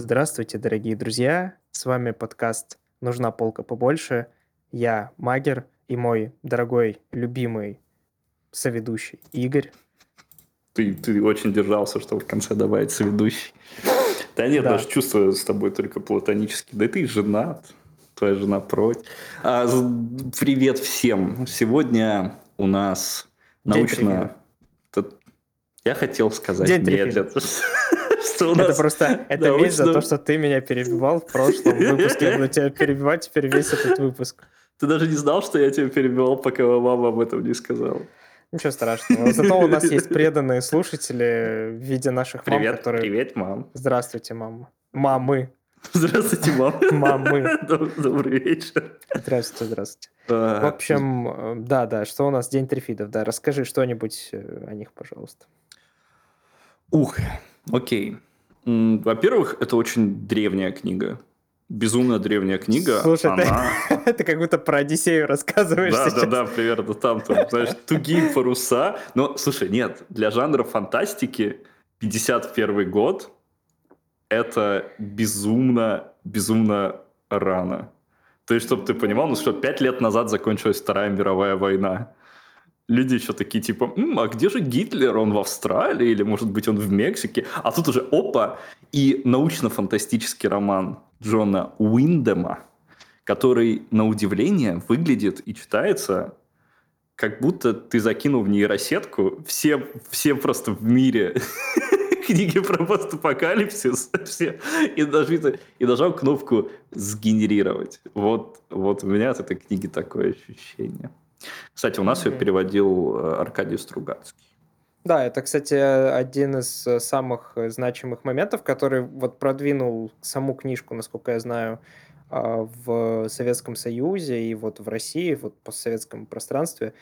Здравствуйте, дорогие друзья! С вами подкаст «Нужна полка побольше». Я Магер и мой дорогой, любимый соведущий Игорь. Ты, ты очень держался, чтобы в конце добавить соведущий. Да нет, Да. даже чувствую с тобой только платонически. Да ты женат, твоя жена против. А, привет всем. Сегодня у нас научно... Я хотел сказать День что у Это нас просто это месть за то, что ты меня перебивал в прошлом выпуске. Я буду тебя перебивать теперь весь этот выпуск. Ты даже не знал, что я тебя перебивал, пока мама об этом не сказала. Ничего страшного. Зато у нас есть преданные слушатели в виде наших мам, Привет, которые... привет, мам. Здравствуйте, мама. Мамы. Здравствуйте, мам. Мамы. Доб- Добрый вечер. Здравствуйте, здравствуйте. А, В общем, э, да, да, что у нас День Трифидов, да, расскажи что-нибудь э, о них, пожалуйста. Ух, окей. Во-первых, это очень древняя книга. Безумно древняя книга. Слушай, ты- Она... Ты как будто про Одиссею рассказываешь Да, сейчас. да, да, примерно там, там, знаешь, тугие паруса. Но, слушай, нет, для жанра фантастики 51 год это безумно, безумно рано. То есть, чтобы ты понимал, ну что, пять лет назад закончилась Вторая мировая война. Люди еще такие, типа, «М, а где же Гитлер? Он в Австралии или, может быть, он в Мексике? А тут уже, опа, и научно-фантастический роман Джона Уиндема, который, на удивление, выглядит и читается, как будто ты закинул в нейросетку все, все просто в мире книги про постапокалипсис все, и, нажал, и нажал кнопку «Сгенерировать». Вот, вот у меня от этой книги такое ощущение. Кстати, у нас ее Мгм. переводил э, Аркадий Стругацкий. Да, это, кстати, один из э, самых э, значимых моментов, который вот продвинул саму книжку, насколько я знаю, а, в Советском Союзе и вот в России, вот в постсоветском пространстве.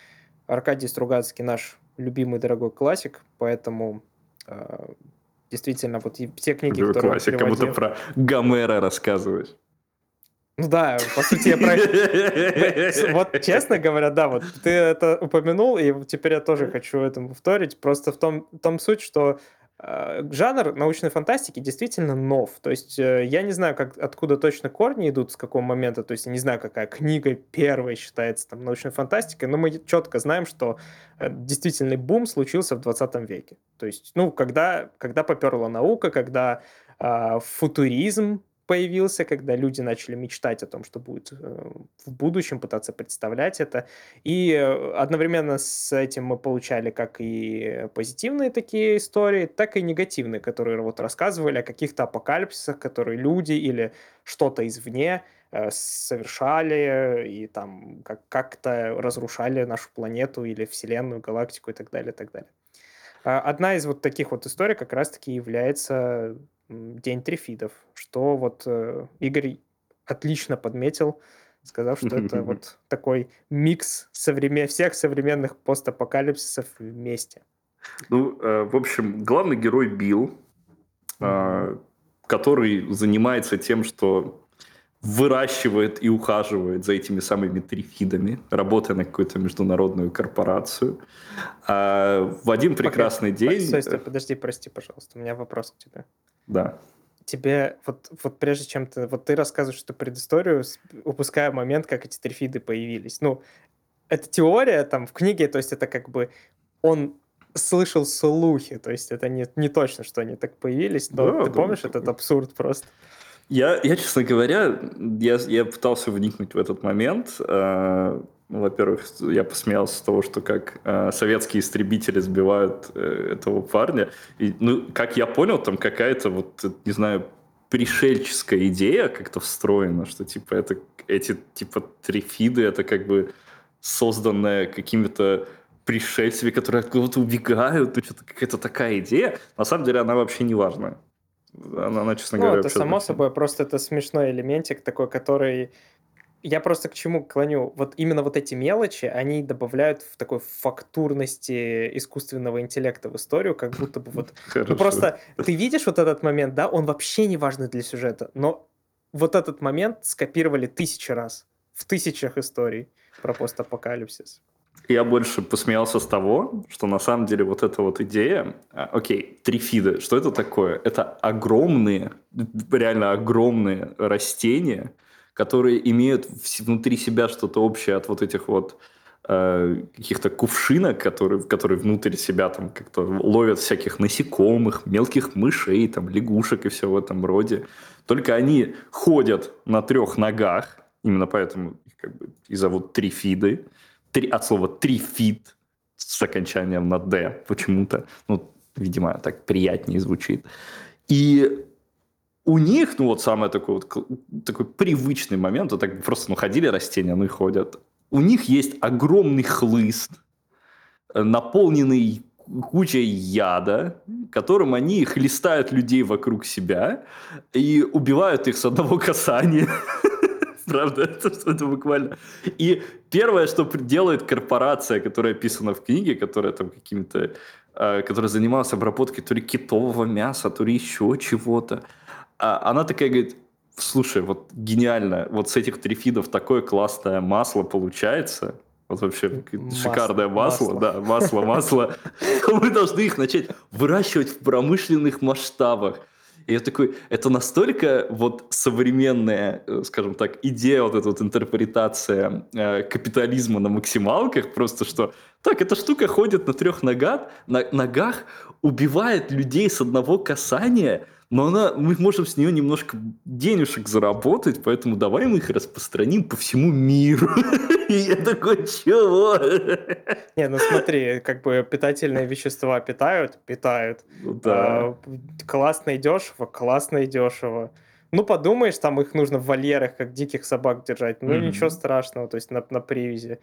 Аркадий Стругацкий наш любимый дорогой классик, поэтому а, действительно вот все книги, Любой которые классик, как будто про Гомера рассказываешь. Ну да, по сути, я про... Вот, честно говоря, да, вот ты это упомянул, и теперь я тоже хочу этому повторить. Просто в том, в том суть, что э, жанр научной фантастики действительно нов. То есть э, я не знаю, как, откуда точно корни идут, с какого момента. То есть я не знаю, какая книга первой считается там научной фантастикой, но мы четко знаем, что э, действительный бум случился в 20 веке. То есть, ну, когда, когда поперла наука, когда а, футуризм появился, когда люди начали мечтать о том, что будет э, в будущем, пытаться представлять это. И э, одновременно с этим мы получали как и позитивные такие истории, так и негативные, которые вот рассказывали о каких-то апокалипсисах, которые люди или что-то извне э, совершали и там как- как-то разрушали нашу планету или Вселенную, галактику и так далее, и так далее. А, Одна из вот таких вот историй как раз-таки является День Трифидов, что вот э, Игорь отлично подметил, сказав, что это вот такой микс современ... всех современных постапокалипсисов вместе. Ну, э, в общем, главный герой Билл, э, который занимается тем, что выращивает и ухаживает за этими самыми трифидами, работая на какую-то международную корпорацию. А в один прекрасный день... Стой, стой, подожди, прости, пожалуйста, у меня вопрос к тебе. Да. Тебе, вот, вот прежде чем ты, вот ты рассказываешь эту предысторию, упуская момент, как эти трифиды появились. Ну, это теория там в книге, то есть это как бы он слышал слухи, то есть это не, не точно, что они так появились, но Да, ты да, помнишь этот абсурд просто? Я, я, честно говоря, я, я пытался вникнуть в этот момент. Э, ну, Во-первых, я посмеялся с того, что как э, советские истребители сбивают э, этого парня. И, ну, как я понял, там какая-то вот, э, не знаю, пришельческая идея как-то встроена, что типа это эти типа трифиды, это как бы созданное какими-то пришельцами, которые откуда-то убегают, ну, что-то какая-то такая идея. На самом деле она вообще не важна. Она, она, честно Ну, говоря, это вообще само значит- собой, просто это смешной элементик такой, который... Я просто к чему клоню? Вот именно вот эти мелочи, они добавляют в такой фактурности искусственного интеллекта в историю, как будто бы вот Ну просто ты видишь вот этот момент, да, он вообще не важный для сюжета, но вот этот момент скопировали тысячи раз в тысячах историй про постапокалипсис. Я больше посмеялся с того, что на самом деле вот эта вот идея, а, окей, трифиды, что это такое? Это огромные, реально огромные растения, которые имеют внутри себя что-то общее от вот этих вот э, каких-то кувшинок, которые, которые внутрь себя там как-то ловят всяких насекомых, мелких мышей, там, лягушек и все в этом роде. Только они ходят на трех ногах, именно поэтому их как бы и зовут трифиды, три, от слова трифид с окончанием на «д» почему-то. Ну, видимо, так приятнее звучит. И у них, ну вот самый такой вот такой привычный момент, вот так просто ну, ходили растения, ну и ходят. У них есть огромный хлыст, э, наполненный кучей яда, которым они хлестают людей вокруг себя и убивают их с одного касания. Правда, это, это буквально. И первое, что делает корпорация, которая описана в книге, которая там какими-то, э, которая занималась обработкой то ли китового мяса, то ли еще чего-то, а она такая говорит, слушай, вот гениально, вот с этих трифидов такое классное масло получается, вот вообще масло, шикарное масло, масло, да, масло, масло. Мы должны их начать выращивать в промышленных масштабах. И я такой, это настолько вот современная, э, скажем так, идея, вот эта вот интерпретация э, капитализма на максималках, просто что так, эта штука ходит на трех ногах, на, ногах убивает людей с одного касания, но она, мы можем с нее немножко денежек заработать, поэтому давай мы их распространим по всему миру. И я такой, чего? Не, ну смотри, как бы питательные вещества питают, питают. Ну, да. А, классно и дешево, классно и дешево. Ну, подумаешь, там их нужно в вольерах, как диких собак держать. Ну, mm-hmm. ничего страшного, то есть на, на привязи.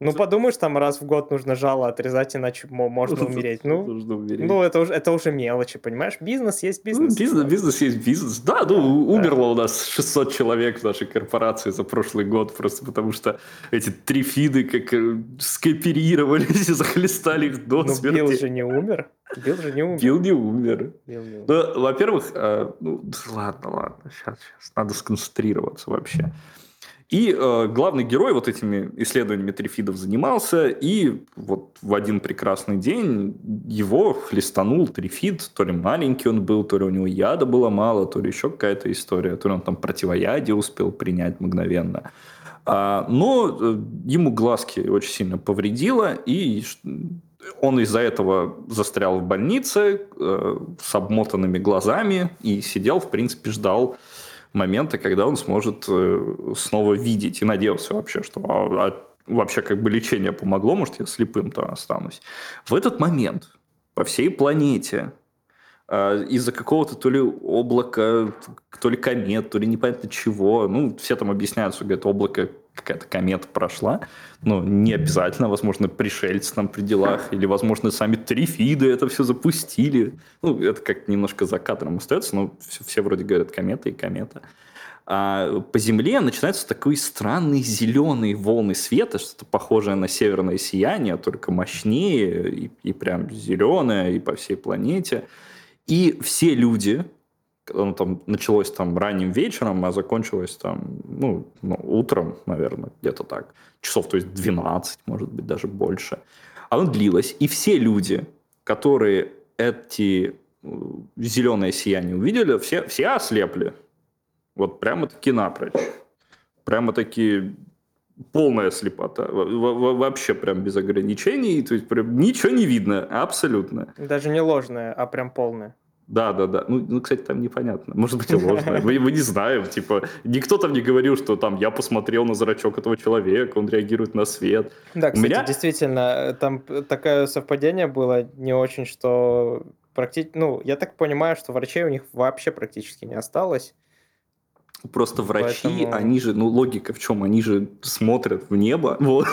Ну, подумаешь, там раз в год нужно жало отрезать, иначе можно умереть. Ну, нужно умереть. ну это, уже, это уже мелочи, понимаешь? Бизнес есть бизнес. Ну, бизнес, бизнес есть бизнес. Да, ну, да, умерло да. у нас 600 человек в нашей корпорации за прошлый год, просто потому что эти три фиды как э, скооперировались и захлестали их до ну, смерти. Билл же не умер. Билл же не умер. Билл не умер. Билл не умер. Ну, во-первых, э, ну, ладно, ладно, сейчас, сейчас, надо сконцентрироваться вообще. И э, главный герой вот этими исследованиями трифидов занимался, и вот в один прекрасный день его хлестанул трифид, то ли маленький он был, то ли у него яда было мало, то ли еще какая-то история, то ли он там противоядие успел принять мгновенно. А, но э, ему глазки очень сильно повредило, и он из-за этого застрял в больнице э, с обмотанными глазами и сидел, в принципе, ждал момента, когда он сможет э, снова видеть. И надеялся вообще, что а, а, вообще как бы лечение помогло, может, я слепым-то останусь. В этот момент по всей планете э, из-за какого-то то ли облака, то ли комет, то ли непонятно чего. Ну, все там объясняют, что говорят, облако какая-то комета прошла. Ну, не обязательно, возможно, пришельцы там при делах, или, возможно, сами трифиды это все запустили. Ну, это как немножко за кадром остается, но все, все вроде говорят комета и комета. А по Земле начинаются такие странные зеленые волны света, что-то похожее на северное сияние, только мощнее и, и прям зеленое, и по всей планете. И все люди, оно там началось там ранним вечером, а закончилось там, ну, ну утром, наверное, где-то так. Часов, то есть 12, может быть, даже больше. Оно длилось, и все люди, которые эти э, зеленое сияние увидели, все, все ослепли. Вот прямо-таки напрочь. Прямо-таки полная слепота. Вообще прям без ограничений. То есть прям ничего не видно, абсолютно. Даже не ложная, а прям полная. Да, да, да. Ну, ну, кстати, там непонятно. Может быть, и ложно. Мы, мы не знаем. Типа, никто там не говорил, что там я посмотрел на зрачок этого человека, он реагирует на свет. Да, кстати, меня... действительно, там такое совпадение было не очень, что практически... Ну, я так понимаю, что врачей у них вообще практически не осталось. Просто врачи, Поэтому... они же, ну, логика в чем? Они же смотрят в небо. Вот.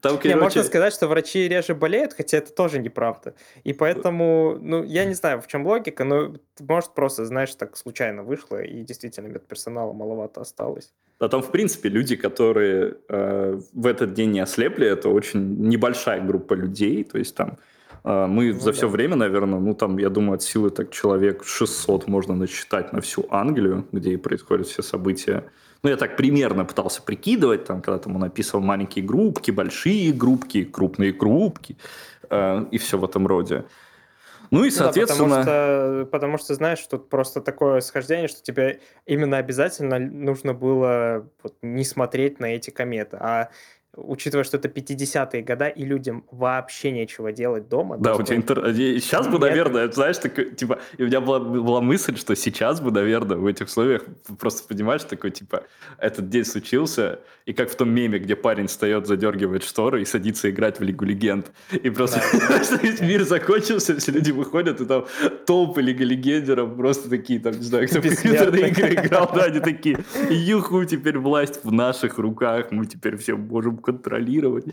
Там, короче... Не, можно сказать, что врачи реже болеют, хотя это тоже неправда. И поэтому, ну, я не знаю, в чем логика, но может просто, знаешь, так случайно вышло, и действительно медперсонала маловато осталось. А там, в принципе, люди, которые э, в этот день не ослепли, это очень небольшая группа людей, то есть там мы ну, за все время, наверное, ну там, я думаю, от силы так человек 600 можно насчитать на всю Англию, где и происходят все события. Ну, я так примерно пытался прикидывать, там, когда там он описывал маленькие группки, большие группки, крупные группки э, и все в этом роде. Ну и, соответственно... Ну, да, потому, что, потому что, знаешь, тут просто такое схождение, что тебе именно обязательно нужно было вот, не смотреть на эти кометы, а учитывая, что это 50-е года, и людям вообще нечего делать дома. Да, у тебя интер... Сейчас бы, наверное, нет. знаешь, такой, типа, и у меня была, была мысль, что сейчас бы, наверное, в этих условиях просто понимаешь, такой, типа, этот день случился, и как в том меме, где парень встает, задергивает шторы и садится играть в Лигу Легенд. И просто весь мир закончился, все люди выходят, и там толпы Лига Легендеров просто такие, там, не знаю, кто в компьютерные игры играл, да, они такие, юху, теперь власть в наших руках, мы теперь все можем контролировать.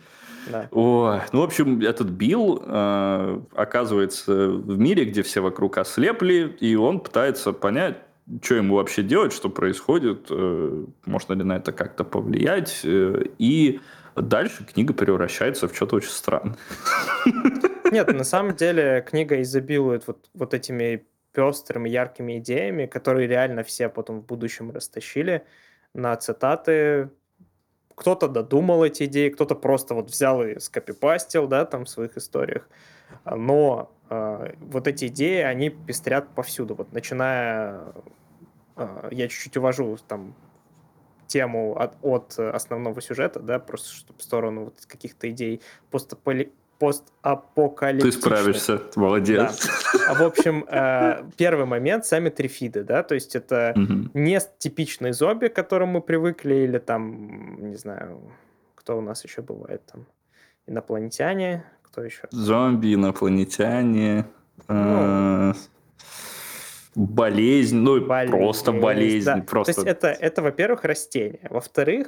Да. О, ну, в общем, этот Билл э, оказывается в мире, где все вокруг ослепли, и он пытается понять, что ему вообще делать, что происходит, э, можно ли на это как-то повлиять. Э, и дальше книга превращается в что-то очень странное. Нет, на самом деле книга изобилует вот, вот этими пестрыми, яркими идеями, которые реально все потом в будущем растащили на цитаты, кто-то додумал эти идеи, кто-то просто вот взял и скопипастил, да, там в своих историях. Но э, вот эти идеи, они пестрят повсюду. Вот начиная, э, я чуть-чуть увожу там тему от, от основного сюжета, да, просто чтобы в сторону вот каких-то идей постаполи постапокалиптичных. Ты справишься, молодец. Да. В общем, э, первый момент сами трифиды, да, то есть это угу. не типичные зомби, к которым мы привыкли, или там, не знаю, кто у нас еще бывает там, инопланетяне, кто еще? Зомби, инопланетяне, ну, э, болезнь, ну болезнь, просто болезнь, да. просто. То есть это, это во-первых, растение, во-вторых,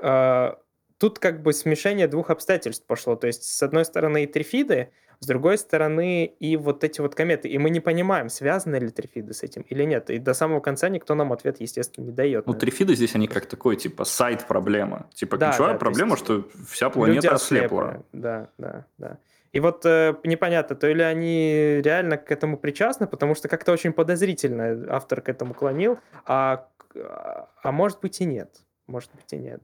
э, тут как бы смешение двух обстоятельств пошло. То есть, с одной стороны, и трифиды, с другой стороны, и вот эти вот кометы. И мы не понимаем, связаны ли трифиды с этим или нет. И до самого конца никто нам ответ, естественно, не дает. Ну, трифиды здесь, они как такой, типа, сайт-проблема. Типа, да, ключевая да, проблема, что вся планета ослепла. Да, да, да. И вот э, непонятно, то ли они реально к этому причастны, потому что как-то очень подозрительно автор к этому клонил, а, а может быть и нет. Может быть и нет.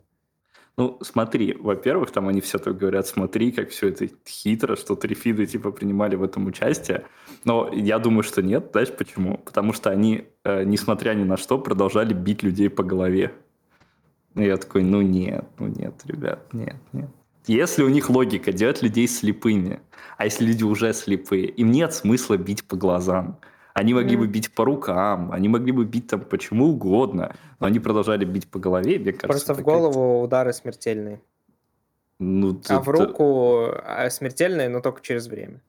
Ну, смотри, во-первых, там они все так говорят, смотри, как все это хитро, что трифиды типа принимали в этом участие. Но я думаю, что нет. Знаешь почему? Потому что они, э, несмотря ни на что, продолжали бить людей по голове. И я такой, ну нет, ну нет, ребят, нет, нет. Если у них логика делать людей слепыми, а если люди уже слепые, им нет смысла бить по глазам. Они могли бы бить по рукам, они могли бы бить там почему угодно, но они продолжали бить по голове, мне кажется. Просто в голову удары смертельные. Ну, а в руку а, смертельные, но только через время.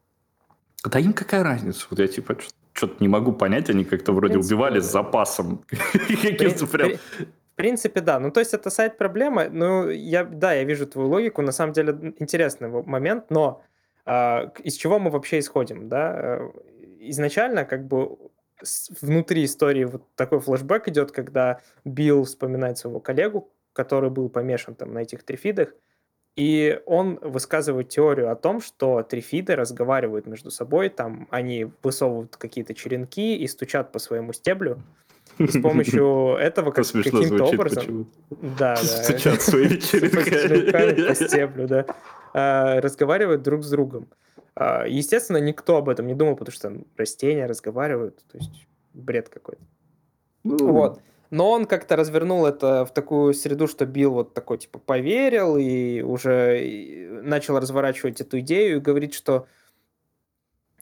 Да им какая разница? Вот я типа что-то не могу понять, они как-то вроде принципе, убивали с запасом. В принципе, да. Ну, то есть это сайт-проблема. Ну, я, да, я вижу твою логику. На самом деле интересный момент, но э, из чего мы вообще исходим, да? Изначально как бы внутри истории вот такой флешбэк идет, когда Билл вспоминает своего коллегу, который был помешан там на этих трифидах, и он высказывает теорию о том, что трифиды разговаривают между собой, там они высовывают какие-то черенки и стучат по своему стеблю. И с помощью этого как, каким-то образом... Да, да. Стучат своими черенками. По стеблю, да. А, разговаривают друг с другом. А, естественно, никто об этом не думал, потому что растения разговаривают, то есть бред какой-то. Ну... Вот. Но он как-то развернул это в такую среду, что Билл вот такой, типа, поверил и уже начал разворачивать эту идею и говорит, что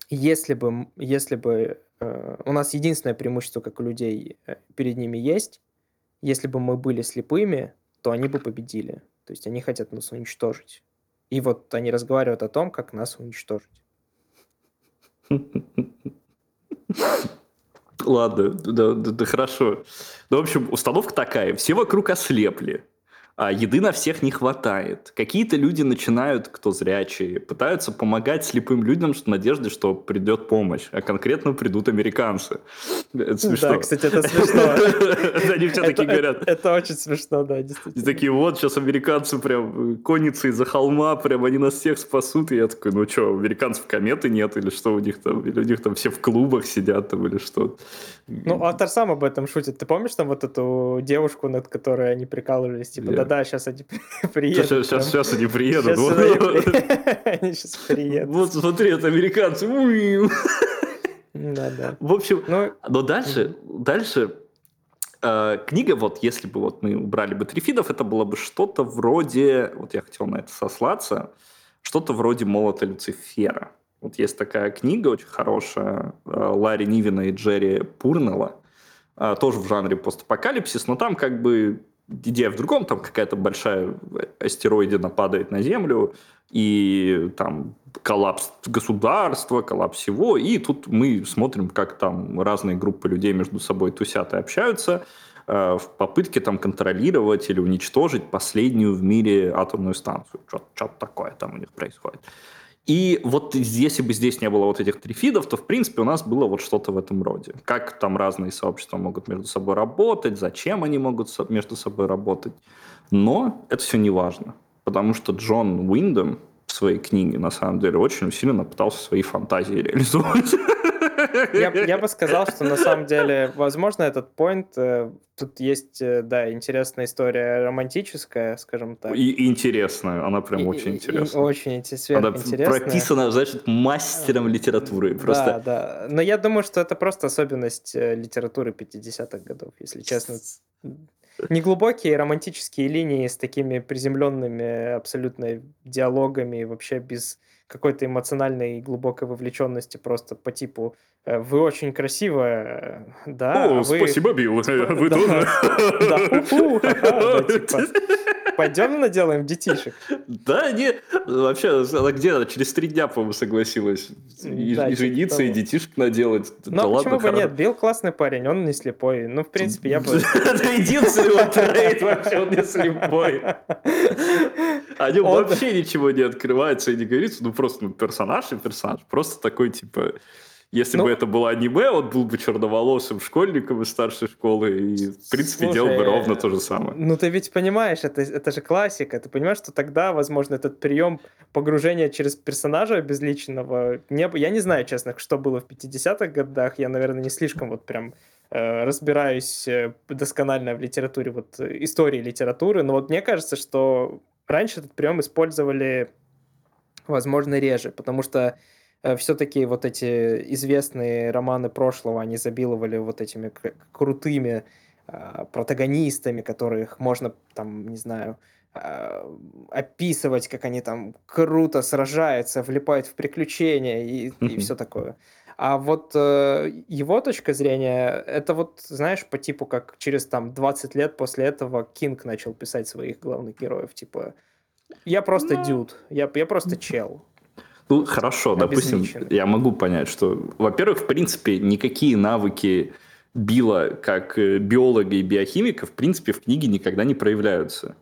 если бы, если бы э, у нас единственное преимущество, как у людей, э, перед ними есть, если бы мы были слепыми, то они бы победили. То есть они хотят нас уничтожить. И вот они разговаривают о том, как нас уничтожить. Ладно, да, да, да хорошо. Ну, в общем, установка такая. Все вокруг ослепли. А еды на всех не хватает. Какие-то люди начинают, кто зрячие, пытаются помогать слепым людям в надежде, что придет помощь, а конкретно придут американцы. Это смешно. Да, кстати, это смешно. Они все такие говорят. Это очень смешно, да, действительно. И такие, вот, сейчас американцы прям конницы из-за холма, прям они нас всех спасут. И я такой, ну что, американцев кометы нет, или что у них там, или у них там все в клубах сидят там, или что. Ну, автор сам об этом шутит. Ты помнишь там вот эту девушку, над которой они прикалывались, типа, да да, сейчас они приедут. Сейчас, сейчас, сейчас они приедут. Сейчас они сейчас приедут. Вот смотри, это американцы. Да, да. В общем, ну, но дальше, дальше э, книга, вот если бы вот мы убрали бы трифидов, это было бы что-то вроде, вот я хотел на это сослаться, что-то вроде «Молота Люцифера». Вот есть такая книга очень хорошая э, Ларри Нивина и Джерри Пурнелла, э, тоже в жанре постапокалипсис, но там как бы идея в другом, там какая-то большая астероидина падает на Землю, и там коллапс государства, коллапс всего, и тут мы смотрим, как там разные группы людей между собой тусят и общаются э, в попытке там контролировать или уничтожить последнюю в мире атомную станцию. Что-то такое там у них происходит. И вот если бы здесь не было вот этих трифидов, то, в принципе, у нас было вот что-то в этом роде. Как там разные сообщества могут между собой работать, зачем они могут между собой работать. Но это все не важно, потому что Джон Уиндом в своей книге, на самом деле, очень усиленно пытался свои фантазии реализовать. Я, я бы сказал, что на самом деле, возможно, этот point, э, тут есть, э, да, интересная история романтическая, скажем так. И, и интересная, она прям и, очень интересная. И, очень интересная. Она прописана, значит, мастером литературы. Просто. Да, да. Но я думаю, что это просто особенность э, литературы 50-х годов, если честно. Неглубокие романтические линии с такими приземленными абсолютно диалогами, вообще без какой-то эмоциональной и глубокой вовлеченности просто по типу э, «Вы очень красивая, да?» О, вы... спасибо, Билл, типа, вы тоже. Типа, Пойдем наделаем детишек. Да, не, вообще, она где через три дня, по-моему, согласилась и, да, и типа жениться, и детишек наделать. Ну, да почему ладно, бы нет? Билл классный парень, он не слепой. Ну, в принципе, я бы... Это единственный его трейд вообще, он не слепой. О нем вообще ничего не открывается и не говорится, ну, просто ну, персонаж и персонаж. Просто такой, типа, если ну, бы это было аниме, он был бы черноволосым школьником из старшей школы и, в принципе, слушай, делал бы ровно то же самое. Ну, ты ведь понимаешь, это, это же классика. Ты понимаешь, что тогда, возможно, этот прием погружения через персонажа обезличенного... Не, я не знаю, честно, что было в 50-х годах. Я, наверное, не слишком вот прям э, разбираюсь э, досконально в литературе, вот истории литературы. Но вот мне кажется, что раньше этот прием использовали, возможно, реже, потому что все-таки вот эти известные романы прошлого, они забиловали вот этими крутыми э, протагонистами, которых можно там, не знаю, э, описывать, как они там круто сражаются, влипают в приключения и, и все такое. А вот э, его точка зрения, это вот, знаешь, по типу, как через там 20 лет после этого Кинг начал писать своих главных героев, типа, я просто ну... дюд, я, я просто чел. Ну, хорошо, допустим, я могу понять, что, во-первых, в принципе, никакие навыки Билла как э, биолога и биохимика, в принципе, в книге никогда не проявляются.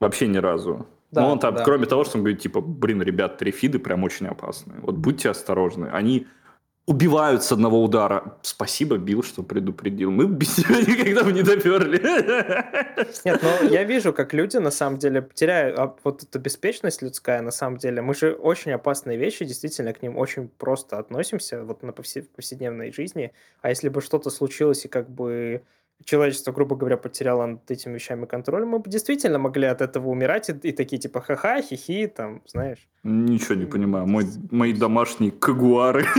Вообще ни разу. Да, Но он там, да. кроме того, что он говорит, типа, блин, ребят, трифиды прям очень опасные. Вот будьте осторожны. Они убивают с одного удара. Спасибо, Билл, что предупредил. Мы без тебя никогда бы не доперли. Нет, ну я вижу, как люди на самом деле теряют а вот эту беспечность людская, на самом деле. Мы же очень опасные вещи, действительно, к ним очень просто относимся вот на повседневной жизни. А если бы что-то случилось и как бы человечество, грубо говоря, потеряло над этими вещами контроль, мы бы действительно могли от этого умирать и, и такие типа ха-ха, хихи, там, знаешь. Ничего не понимаю. Мой, мои домашние кагуары.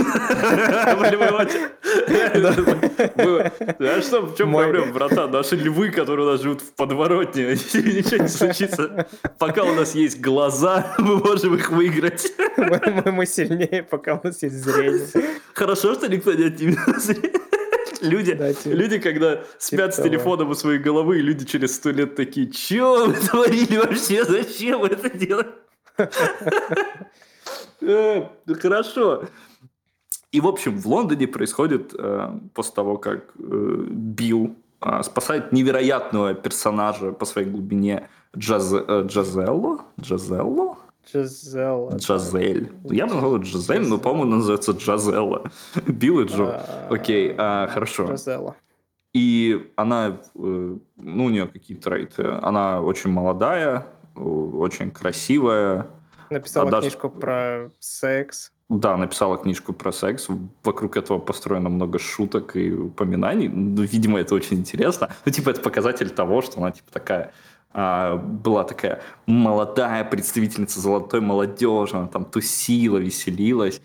А что, в чем проблема, братан? Наши львы, которые у нас живут в подворотне, ничего не случится. Пока у нас есть глаза, мы можем их выиграть. Мы сильнее, пока у нас есть зрение. Хорошо, что никто не отнимет зрение. Люди, типа, люди, когда спят типа с телефоном у своей головы, и люди через сто лет такие, чё вы творили вообще, зачем вы это делаете? Э, хорошо. И, в общем, в Лондоне происходит, э, после того, как э, Билл спасает невероятного персонажа по своей глубине Джаз... Джазелло? Джазелло? Джазелла. Джазель. Я бы назвал Джазель, но, по-моему, называется Джазелла. Билл и Джо. А, Окей, а, хорошо. Джазелла. И она, э, ну, у нее какие-то рейты. Она очень молодая, очень красивая. Написала даже- книжку про секс. Да, написала книжку про секс. Вокруг этого построено много шуток и упоминаний. Ну, видимо, это очень интересно. Ну, типа, это показатель того, что она, типа, такая была такая молодая представительница золотой молодежи, она там тусила, веселилась,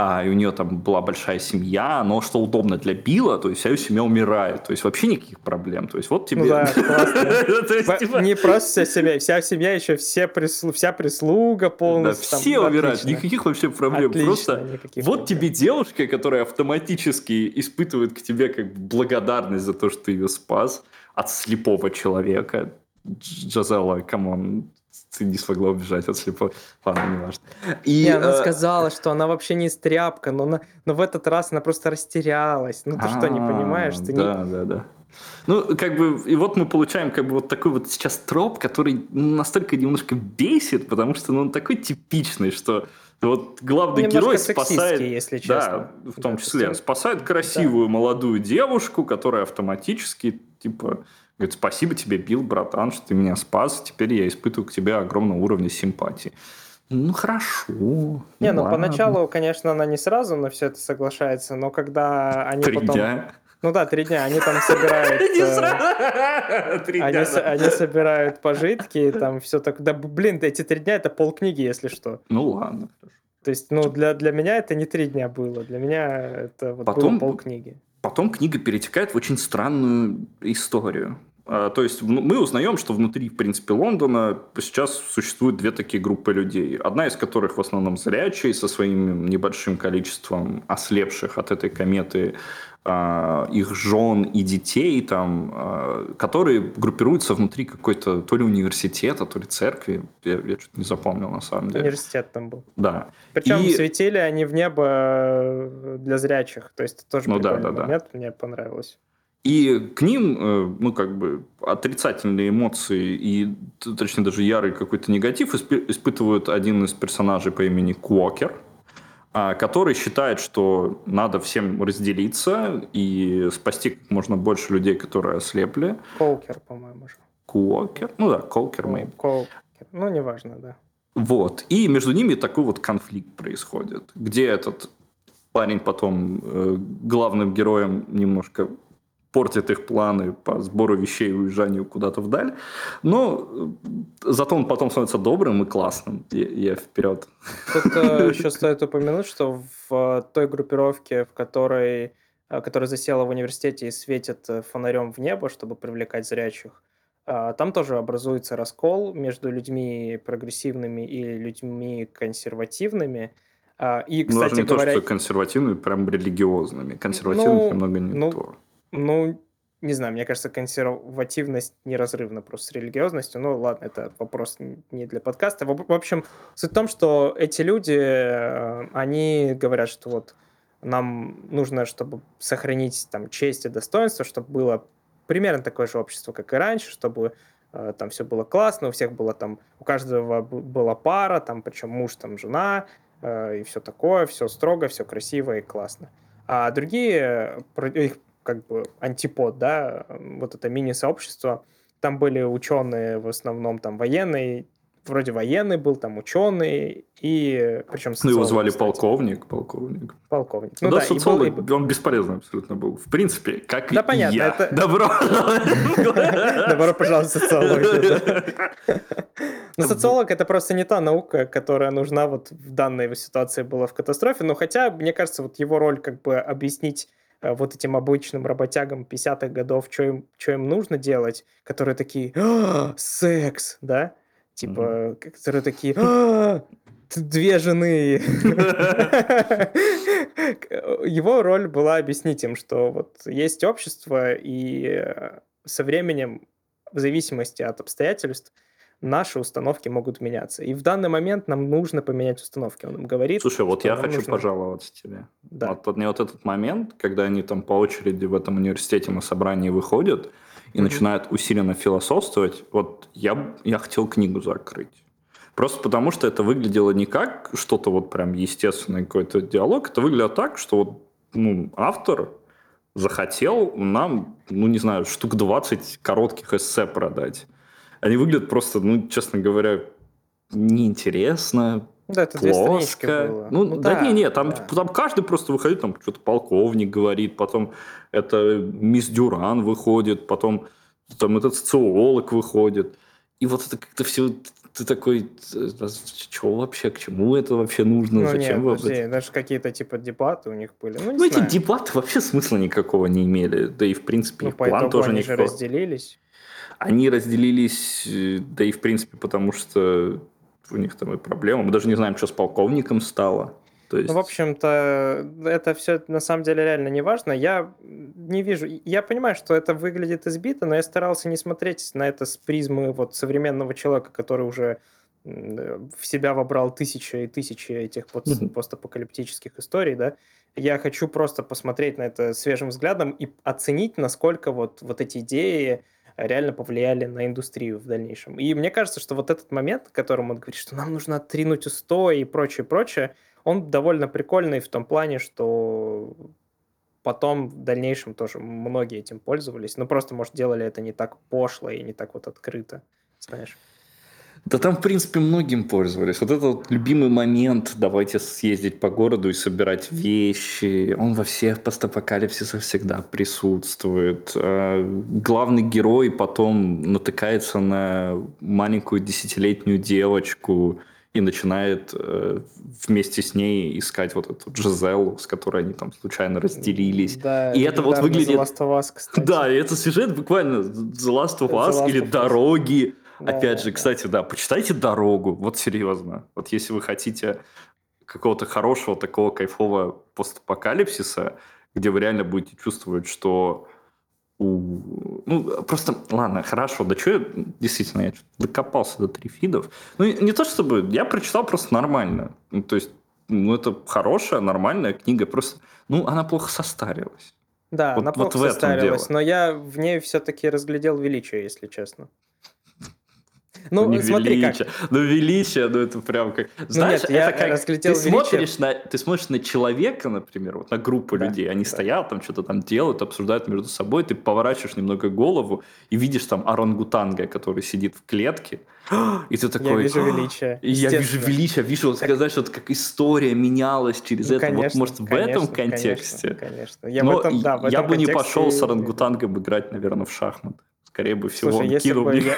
а, и у нее там была большая семья, но что удобно для Билла, то есть вся ее семья умирает, то есть вообще никаких проблем, то есть вот тебе... Ну да, классно. Типа, Не просто вся семья, вся семья, еще вся прислуга да, полностью. там, все умирают, никаких вообще проблем, просто Вот тебе девушка, которая автоматически испытывает к тебе как благодарность за то, что ты ее спас от слепого человека. Дж- Джозелла, come on, ты не смогла убежать от слепого. Ладно, не важно. И, Не, она э, сказала, что она вообще не стряпка, но, на- но в этот раз она просто растерялась. Ну ты что, не а, понимаешь? Ты не- Да, да, да. Ну, как бы, и вот мы получаем как бы вот такой вот сейчас троп, который настолько немножко бесит, потому что ну, он такой типичный, что вот главный Немножко герой спасает... если честно. Да, в том Да, числе. Спасает красивую молодую девушку, которая автоматически, типа, говорит, спасибо тебе, Билл, братан, что ты меня спас, теперь я испытываю к тебе огромного уровня симпатии. Ну, хорошо. Не, ну ладно. поначалу, конечно, она не сразу на все это соглашается, но когда они Три потом... дня. Ну да, три дня, они там собирают... Э, они собирают пожитки, там все так... Да, блин, эти три дня это полкниги, если что. Ну, ладно. То есть, ну, для, для меня это не три дня было. Для меня это вот Потом- было полкниги. Потом книга перетекает в очень странную историю. А, То есть мы узнаем, что внутри, в принципе, Лондона сейчас существуют две такие группы людей. Одна из которых в основном зрячие, со своим небольшим количеством ослепших от этой кометы а, их жен и детей, там, а, которые группируются внутри какой-то то ли университета, то ли церкви. Я, я что-то не запомнил на самом деле. Университет там был. Да. Причем И- светили они в небо э, для зрячих. То есть это тоже Ну да, да, да. момент, мне понравилось. И к ним, ну, как бы, отрицательные эмоции и, точнее, даже ярый какой-то негатив испы- испытывают один из персонажей по имени Куокер, а, который считает, что надо всем разделиться и спасти как можно больше людей, которые ослепли. Колкер, по-моему, же. Куокер, ну да, Колкер, maybe. Колкер. Ну, неважно, да. Вот. И между ними такой вот конфликт происходит, где этот парень потом э, главным героем немножко портит их планы по сбору вещей и уезжанию куда-то вдаль. Но э, зато он потом становится добрым и классным. Я, я вперед. Тут э, еще стоит упомянуть, что в э, той группировке, в которой, которая засела в университете и светит фонарем в небо, чтобы привлекать зрячих, там тоже образуется раскол между людьми прогрессивными и людьми консервативными. И, Но даже кстати не говоря, то, что консервативными, прям религиозными. Консервативных Ну, немного не ну, то. Ну, не знаю, мне кажется, консервативность неразрывна просто с религиозностью. Ну, ладно, это вопрос не для подкаста. В общем, суть в том, что эти люди, э, они говорят, что вот нам нужно, чтобы сохранить там честь и достоинство, чтобы было примерно такое же общество, как и раньше, чтобы э, там все было классно, у всех было там, у каждого была пара, там, причем муж, там, жена, э, и все такое, все строго, все красиво и классно. А другие, э, их как бы антипод, да, вот это мини-сообщество, там были ученые, в основном там военные, вроде военный был, там ученый, и причем Ну, его социолог, звали кстати. полковник, полковник. Полковник. Ну, Ну да, да, и был- социолог, и был- он бесполезный абсолютно был. В принципе, как Да, и понятно, я. это- Добро. Добро пожаловать в социологию. да. Но социолог это просто не та наука, которая нужна вот в данной ситуации была в катастрофе. Но хотя, мне кажется, вот его роль как бы объяснить вот этим обычным работягам 50-х годов, что им, что им нужно делать, которые такие «А, секс, да? Типа, которые такие «А, две жены. Его роль была объяснить им, что вот есть общество, и э, со временем, в зависимости от обстоятельств, наши установки могут меняться. И в данный момент нам нужно поменять установки. Он им говорит. Слушай, вот я хочу нужно... пожаловаться тебе. Да. Вот, вот мне вот этот момент, когда они там по очереди в этом университете на собрании выходят и mm-hmm. начинают усиленно философствовать, вот я, я хотел книгу закрыть. Просто потому, что это выглядело не как что-то вот прям естественный какой-то диалог, это выглядело так, что вот ну, автор захотел нам, ну не знаю, штук 20 коротких эссе продать. Они выглядят просто, ну, честно говоря, неинтересно, да, это плоско. Было. Ну, ну да, да не, не, там, да. там каждый просто выходит, там что-то полковник говорит, потом это мисс Дюран выходит, потом там этот социолог выходит. И вот это как-то все ты такой, что вообще, к чему это вообще нужно, ну, зачем нет, подожди, даже какие-то типа дебаты у них были. Ну, ну эти дебаты вообще смысла никакого не имели, да и в принципе ну, их план тоже они никакого. же разделились. Они разделились, э, да и в принципе потому что у них там и проблемы. Мы даже не знаем, что с полковником стало. То есть... Ну, в общем-то, это все на самом деле реально не важно. Я не вижу... Я понимаю, что это выглядит избито, но я старался не смотреть на это с призмы вот современного человека, который уже в себя вобрал тысячи и тысячи этих пост постапокалиптических историй, да. Я хочу просто посмотреть на это свежим взглядом и оценить, насколько вот, вот эти идеи реально повлияли на индустрию в дальнейшем. И мне кажется, что вот этот момент, в котором он говорит, что нам нужно отринуть устой и прочее, прочее, он довольно прикольный в том плане, что потом в дальнейшем тоже многие этим пользовались, но просто, может, делали это не так пошло и не так вот открыто, знаешь. Да там, в принципе, многим пользовались. Вот этот вот любимый момент, давайте съездить по городу и собирать вещи, он во всех постапокалипсисах всегда присутствует. А, главный герой потом натыкается на маленькую десятилетнюю девочку, и начинает э, вместе с ней искать вот эту Джизеллу, с которой они там случайно разделились. Да, и это вот выглядит... The Last of Us, кстати. Да, и это сюжет буквально The Last of Us The Last или of Дороги. Да, Опять да, же, да. кстати, да, почитайте Дорогу, вот серьезно. Вот если вы хотите какого-то хорошего, такого кайфового постапокалипсиса, где вы реально будете чувствовать, что у... Ну, просто, ладно, хорошо, да что я, действительно, я докопался до трифидов. Ну, не то чтобы, я прочитал просто нормально. Ну, то есть, ну, это хорошая, нормальная книга, просто, ну, она плохо состарилась. Да, вот, она плохо вот состарилась, но я в ней все-таки разглядел величие, если честно. Ну, ну смотри величие. как. Ну, величие, ну, это прям как... Ну, Знаешь, ну, нет, это как... Ты смотришь, на, ты смотришь на человека, например, вот на группу да, людей, они да. стоят, там что-то там делают, обсуждают между собой, ты поворачиваешь немного голову и видишь там орангутанга, который сидит в клетке, и ты такой... Я вижу величие. Я вижу величие, вижу, так... знаешь, вот как история менялась через ну, это. Конечно, вот, может, в этом контексте. Конечно, конечно. Я, Но в этом, да, я бы не пошел с орангутангом играть, наверное, в шахматы. Скорее бы всего, Слушай, он кинул бы. Я...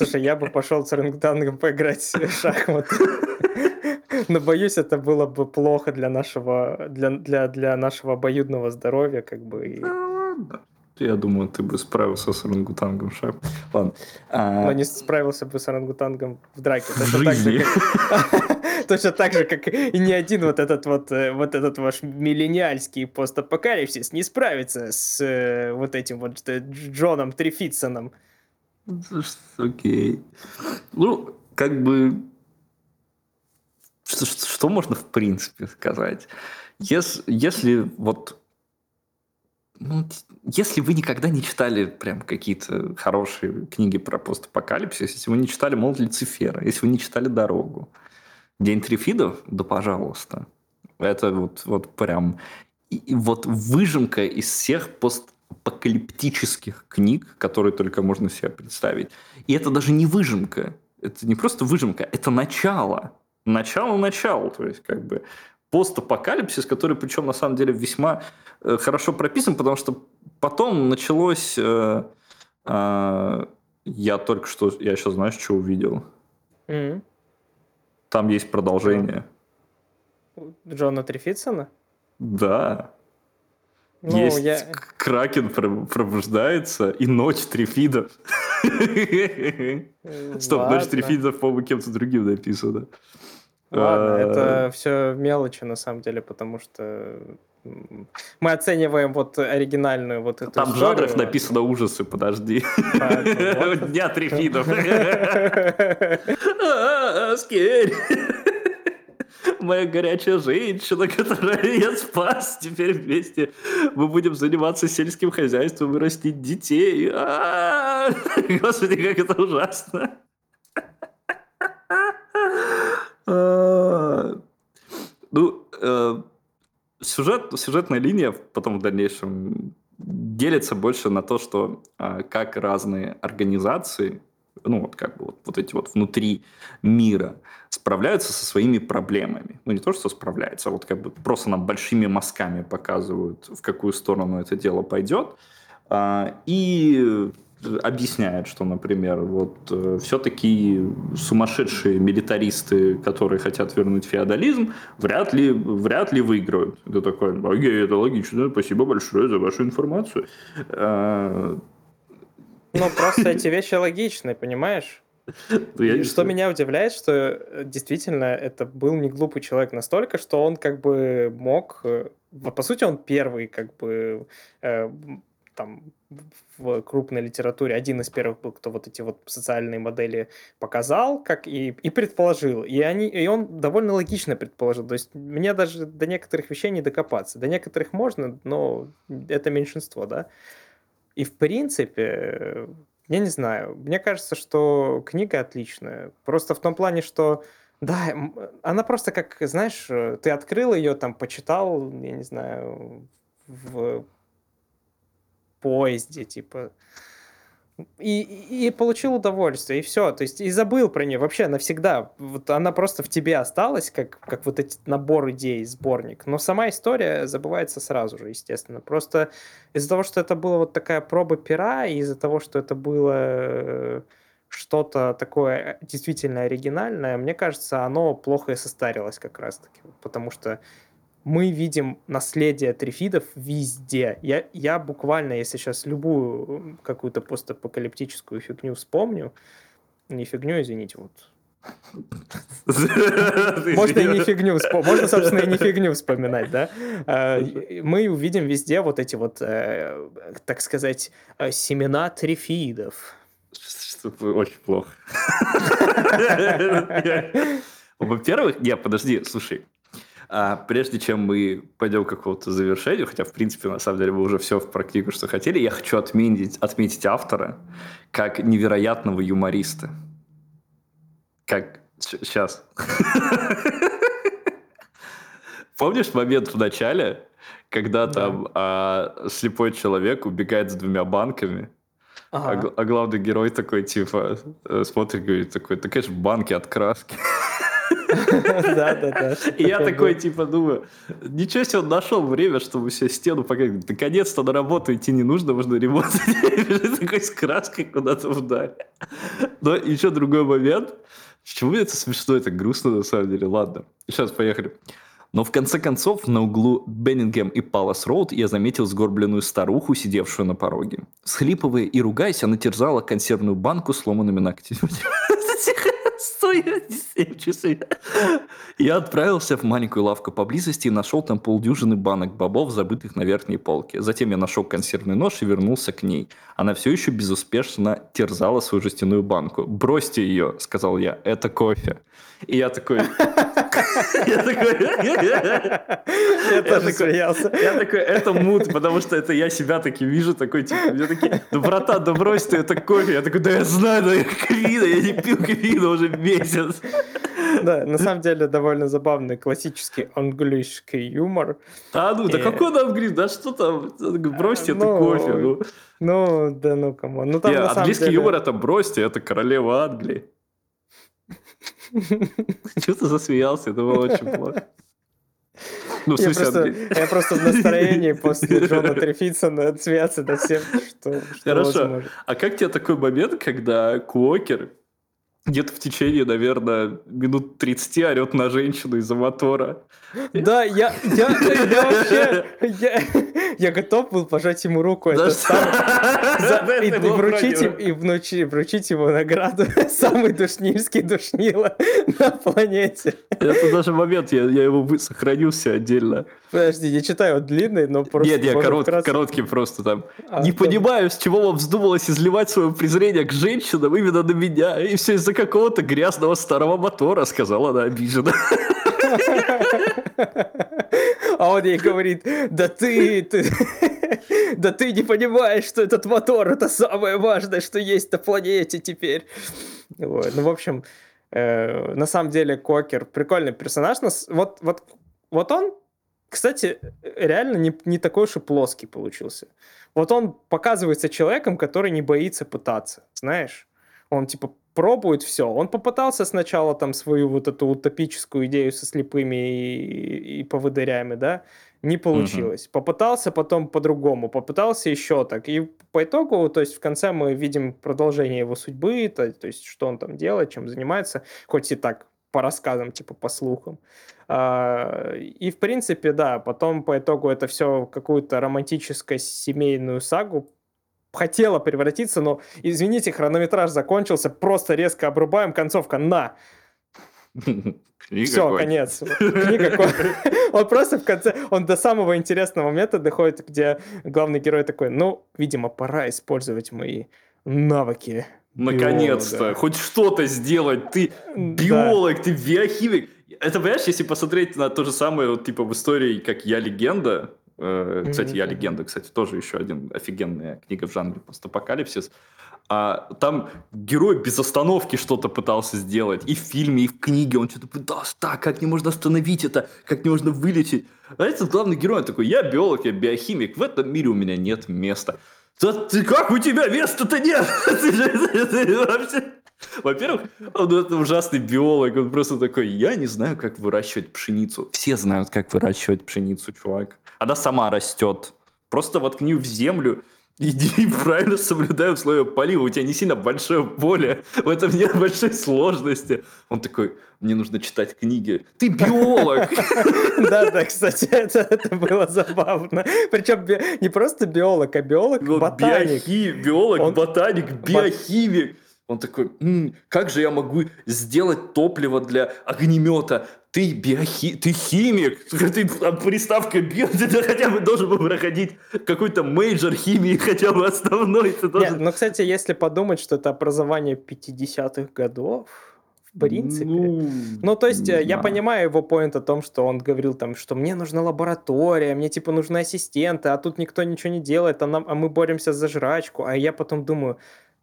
Слушай, я бы пошел с орангутангом поиграть в шахматы. Но боюсь, это было бы плохо для нашего, для, для, для нашего обоюдного здоровья, как бы. И... Я думаю, ты бы справился с орангутангом шахматы. Ладно. А... Но не справился бы с орангутангом в драке. В жизни. Точно так же, как и ни один вот этот вот, э, вот этот ваш миллениальский постапокалипсис не справится с э, вот этим вот э, Джоном Трифитсоном. Окей. Ну, как бы... Что, что, что можно в принципе сказать? Если, если вот... Ну, если вы никогда не читали прям какие-то хорошие книги про постапокалипсис, если вы не читали «Молот Люцифера», если вы не читали «Дорогу», «День трифидов», да пожалуйста. Это вот, вот прям... И, вот выжимка из всех пост апокалиптических книг, которые только можно себе представить. И это даже не выжимка. Это не просто выжимка, это начало. Начало-начало. То есть, как бы постапокалипсис, который, причем, на самом деле, весьма э, хорошо прописан, потому что потом началось... Э, э, я только что... Я сейчас, знаешь, что увидел? Mm-hmm. Там есть продолжение. Джона Трифитсона? Да. Ну, Есть я... Кракен пробуждается, и ночь трифидов. Стоп, ночь трифидов, по-моему, кем-то другим написано. Ладно, это все мелочи на самом деле, потому что мы оцениваем вот оригинальную вот эту Там историю. жанров написано ужасы, подожди. Дня трифидов. Скерь. Моя горячая женщина, которую я спас, теперь вместе мы будем заниматься сельским хозяйством и растить детей. Господи, как это ужасно. Ну, э, сюжет, сюжетная линия потом в дальнейшем делится больше на то, что э, как разные организации, ну вот как бы вот, вот эти вот внутри мира справляются со своими проблемами. Ну не то, что справляются, а вот как бы просто нам большими мазками показывают, в какую сторону это дело пойдет. Э, и объясняет, что, например, вот э, все-таки сумасшедшие милитаристы, которые хотят вернуть феодализм, вряд ли, вряд ли выиграют. Это такой, окей, это логично, спасибо большое за вашу информацию. А... Ну, просто эти вещи логичны, понимаешь? Ну, что меня удивляет, что э, действительно это был не глупый человек настолько, что он как бы мог... Э, по сути, он первый как бы э, там в крупной литературе один из первых был, кто вот эти вот социальные модели показал, как и, и предположил. И, они, и он довольно логично предположил. То есть мне даже до некоторых вещей не докопаться. До некоторых можно, но это меньшинство, да. И в принципе, я не знаю, мне кажется, что книга отличная. Просто в том плане, что да, она просто как, знаешь, ты открыл ее, там, почитал, я не знаю, в поезде, типа. И, и, получил удовольствие, и все. То есть и забыл про нее вообще навсегда. Вот она просто в тебе осталась, как, как вот эти набор идей, сборник. Но сама история забывается сразу же, естественно. Просто из-за того, что это была вот такая проба пера, и из-за того, что это было э, что-то такое действительно оригинальное, мне кажется, оно плохо и состарилось как раз-таки. Потому что мы видим наследие трифидов везде. Я, я буквально, если сейчас любую какую-то постапокалиптическую фигню вспомню, не фигню, извините, вот можно и не фигню вспомнить. Можно, собственно, и не фигню вспоминать, да? А, мы увидим везде вот эти вот, э, так сказать, э, семена трифидов. Очень плохо. Во-первых, не, подожди, слушай, а прежде чем мы пойдем к какому-то завершению, хотя, в принципе, на самом деле, мы уже все в практику, что хотели, я хочу отметить, отметить автора как невероятного юмориста. Как... Сейчас. Помнишь момент в начале, когда там а, слепой человек убегает с двумя банками, а ага. а, а главный герой такой, типа, э, смотрит, говорит, такой, так это же банки от краски. Да, да, да. И я такой, типа, думаю, ничего себе, он нашел время, чтобы себе стену показать. Наконец-то на работу идти не нужно, можно ремонтить. Такой с краской куда-то вдаль. Но еще другой момент. Почему это смешно, это грустно на самом деле? Ладно, сейчас поехали. Но в конце концов на углу Беннингем и Палас Роуд я заметил сгорбленную старуху, сидевшую на пороге. Схлипывая и ругаясь, она терзала консервную банку сломанными ногтями. Стой, часы. Я отправился в маленькую лавку поблизости и нашел там полдюжины банок бобов, забытых на верхней полке. Затем я нашел консервный нож и вернулся к ней. Она все еще безуспешно терзала свою жестяную банку. «Бросьте ее», — сказал я, — «это кофе». И я такой... Я такой... Я тоже смеялся. Я такой, это мут, потому что это я себя таки вижу, такой, типа, я такие, да, братан, да брось ты, это кофе. Я такой, да я знаю, да я кофеина, я не пил кофеина уже месяц. Да, на самом деле довольно забавный классический английский юмор. А ну, да какой он английский? Да что там? Бросьте это ну, кофе. Ну. ну, да ну, кому. Ну, там, английский юмор это бросьте, это королева Англии. Что ты засмеялся? Это было очень плохо. Ну, я, просто, я просто в настроении после Джона Трефитсона смеяться над всем, что, что Хорошо. Возможно. А как тебе такой момент, когда Куокер где-то в течение, наверное, минут 30 орет на женщину из-за мотора. Да, я, я, я вообще... Я, Я готов был пожать ему руку. Это самый... И вручить, и вручить, вручить ему награду. Самый душнильский душнила на планете. Это даже момент, я, я его сохранил себе отдельно. Подожди, я читаю, он длинный, но просто... Нет, нет, корот, вкратце... короткий просто там. А, не понимаю, с чего вам вздумалось изливать свое презрение к женщинам именно на меня. И все из-за какого-то грязного старого мотора, сказала она обиженно. А он ей говорит, да ты, ты, да ты не понимаешь, что этот мотор это самое важное, что есть на планете теперь. Вот. Ну, в общем, э, на самом деле Кокер прикольный персонаж. Вот, вот, вот он, кстати, реально не, не такой уж и плоский получился. Вот он показывается человеком, который не боится пытаться, знаешь? Он типа пробует все. Он попытался сначала там свою вот эту утопическую идею со слепыми и, и поводырями, да, не получилось. Угу. Попытался потом по-другому, попытался еще так. И по итогу, то есть в конце мы видим продолжение его судьбы, то, то есть что он там делает, чем занимается, хоть и так по рассказам, типа по слухам. А, и в принципе, да, потом по итогу это все какую-то романтическую семейную сагу хотела превратиться, но, извините, хронометраж закончился, просто резко обрубаем, концовка на. Все, конец. Книга Он просто в конце, он до самого интересного момента доходит, где главный герой такой, ну, видимо, пора использовать мои навыки. Наконец-то, хоть что-то сделать. Ты биолог, да. ты биохимик. Это, понимаешь, если посмотреть на то же самое, вот, типа, в истории, как «Я легенда», Э, кстати, «Я легенда», кстати, тоже еще один офигенная книга в жанре постапокалипсис. А там герой без остановки что-то пытался сделать. И в фильме, и в книге он что-то пытался. Так, как не можно остановить это? Как не можно вылечить? А этот главный герой такой, я биолог, я биохимик. В этом мире у меня нет места. Да ты как у тебя места-то нет? Во-первых, он это ужасный биолог, он просто такой, я не знаю, как выращивать пшеницу. Все знают, как выращивать пшеницу, чувак она сама растет. Просто воткни в землю, иди правильно соблюдай условия полива. У тебя не сильно большое поле, в этом нет большой сложности. Он такой, мне нужно читать книги. Ты биолог! Да, да, кстати, это, было забавно. Причем не просто биолог, а биолог-ботаник. Биолог, ботаник, биохимик. Он такой, как же я могу сделать топливо для огнемета? Ты биохи... ты химик, ты приставка био, ты хотя бы должен был проходить какой-то major химии, хотя бы основной. Ты должен... Нет, ну, кстати, если подумать, что это образование 50-х годов, в принципе. Ну, ну то есть, да. я понимаю его поинт о том, что он говорил там, что мне нужна лаборатория, мне типа нужны ассистенты, а тут никто ничего не делает, а, нам, а мы боремся за жрачку. А я потом думаю,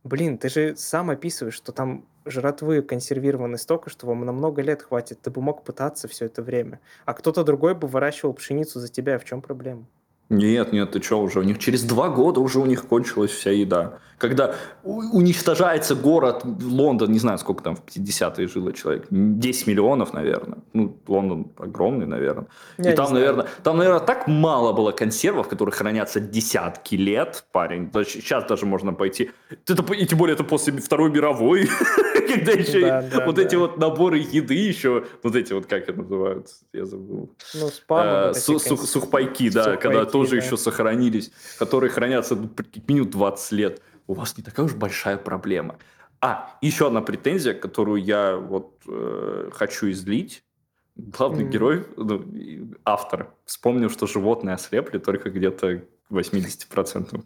Блин, ты же сам описываешь, что там жратвы консервированы столько, что вам на много лет хватит. Ты бы мог пытаться все это время. А кто-то другой бы выращивал пшеницу за тебя. В чем проблема? Нет, нет, ты что уже? У них через два года уже у них кончилась вся еда. Когда уничтожается город Лондон, не знаю, сколько там в 50-е жило человек, 10 миллионов, наверное. Ну, Лондон огромный, наверное. Я и там, наверное, там, наверное, так мало было консервов, которые хранятся десятки лет, парень. Сейчас даже можно пойти. Это, и тем более это после Второй мировой, когда еще да, да, вот да. эти вот наборы еды еще, вот эти вот, как это называют, я забыл. Ну, спам. Э, сухпайки, да, когда тоже да. еще сохранились, которые хранятся минимум 20 лет. У вас не такая уж большая проблема. А, еще одна претензия, которую я вот э, хочу излить. Главный mm. герой, ну, автор, вспомнил, что животные ослепли только где-то 80%.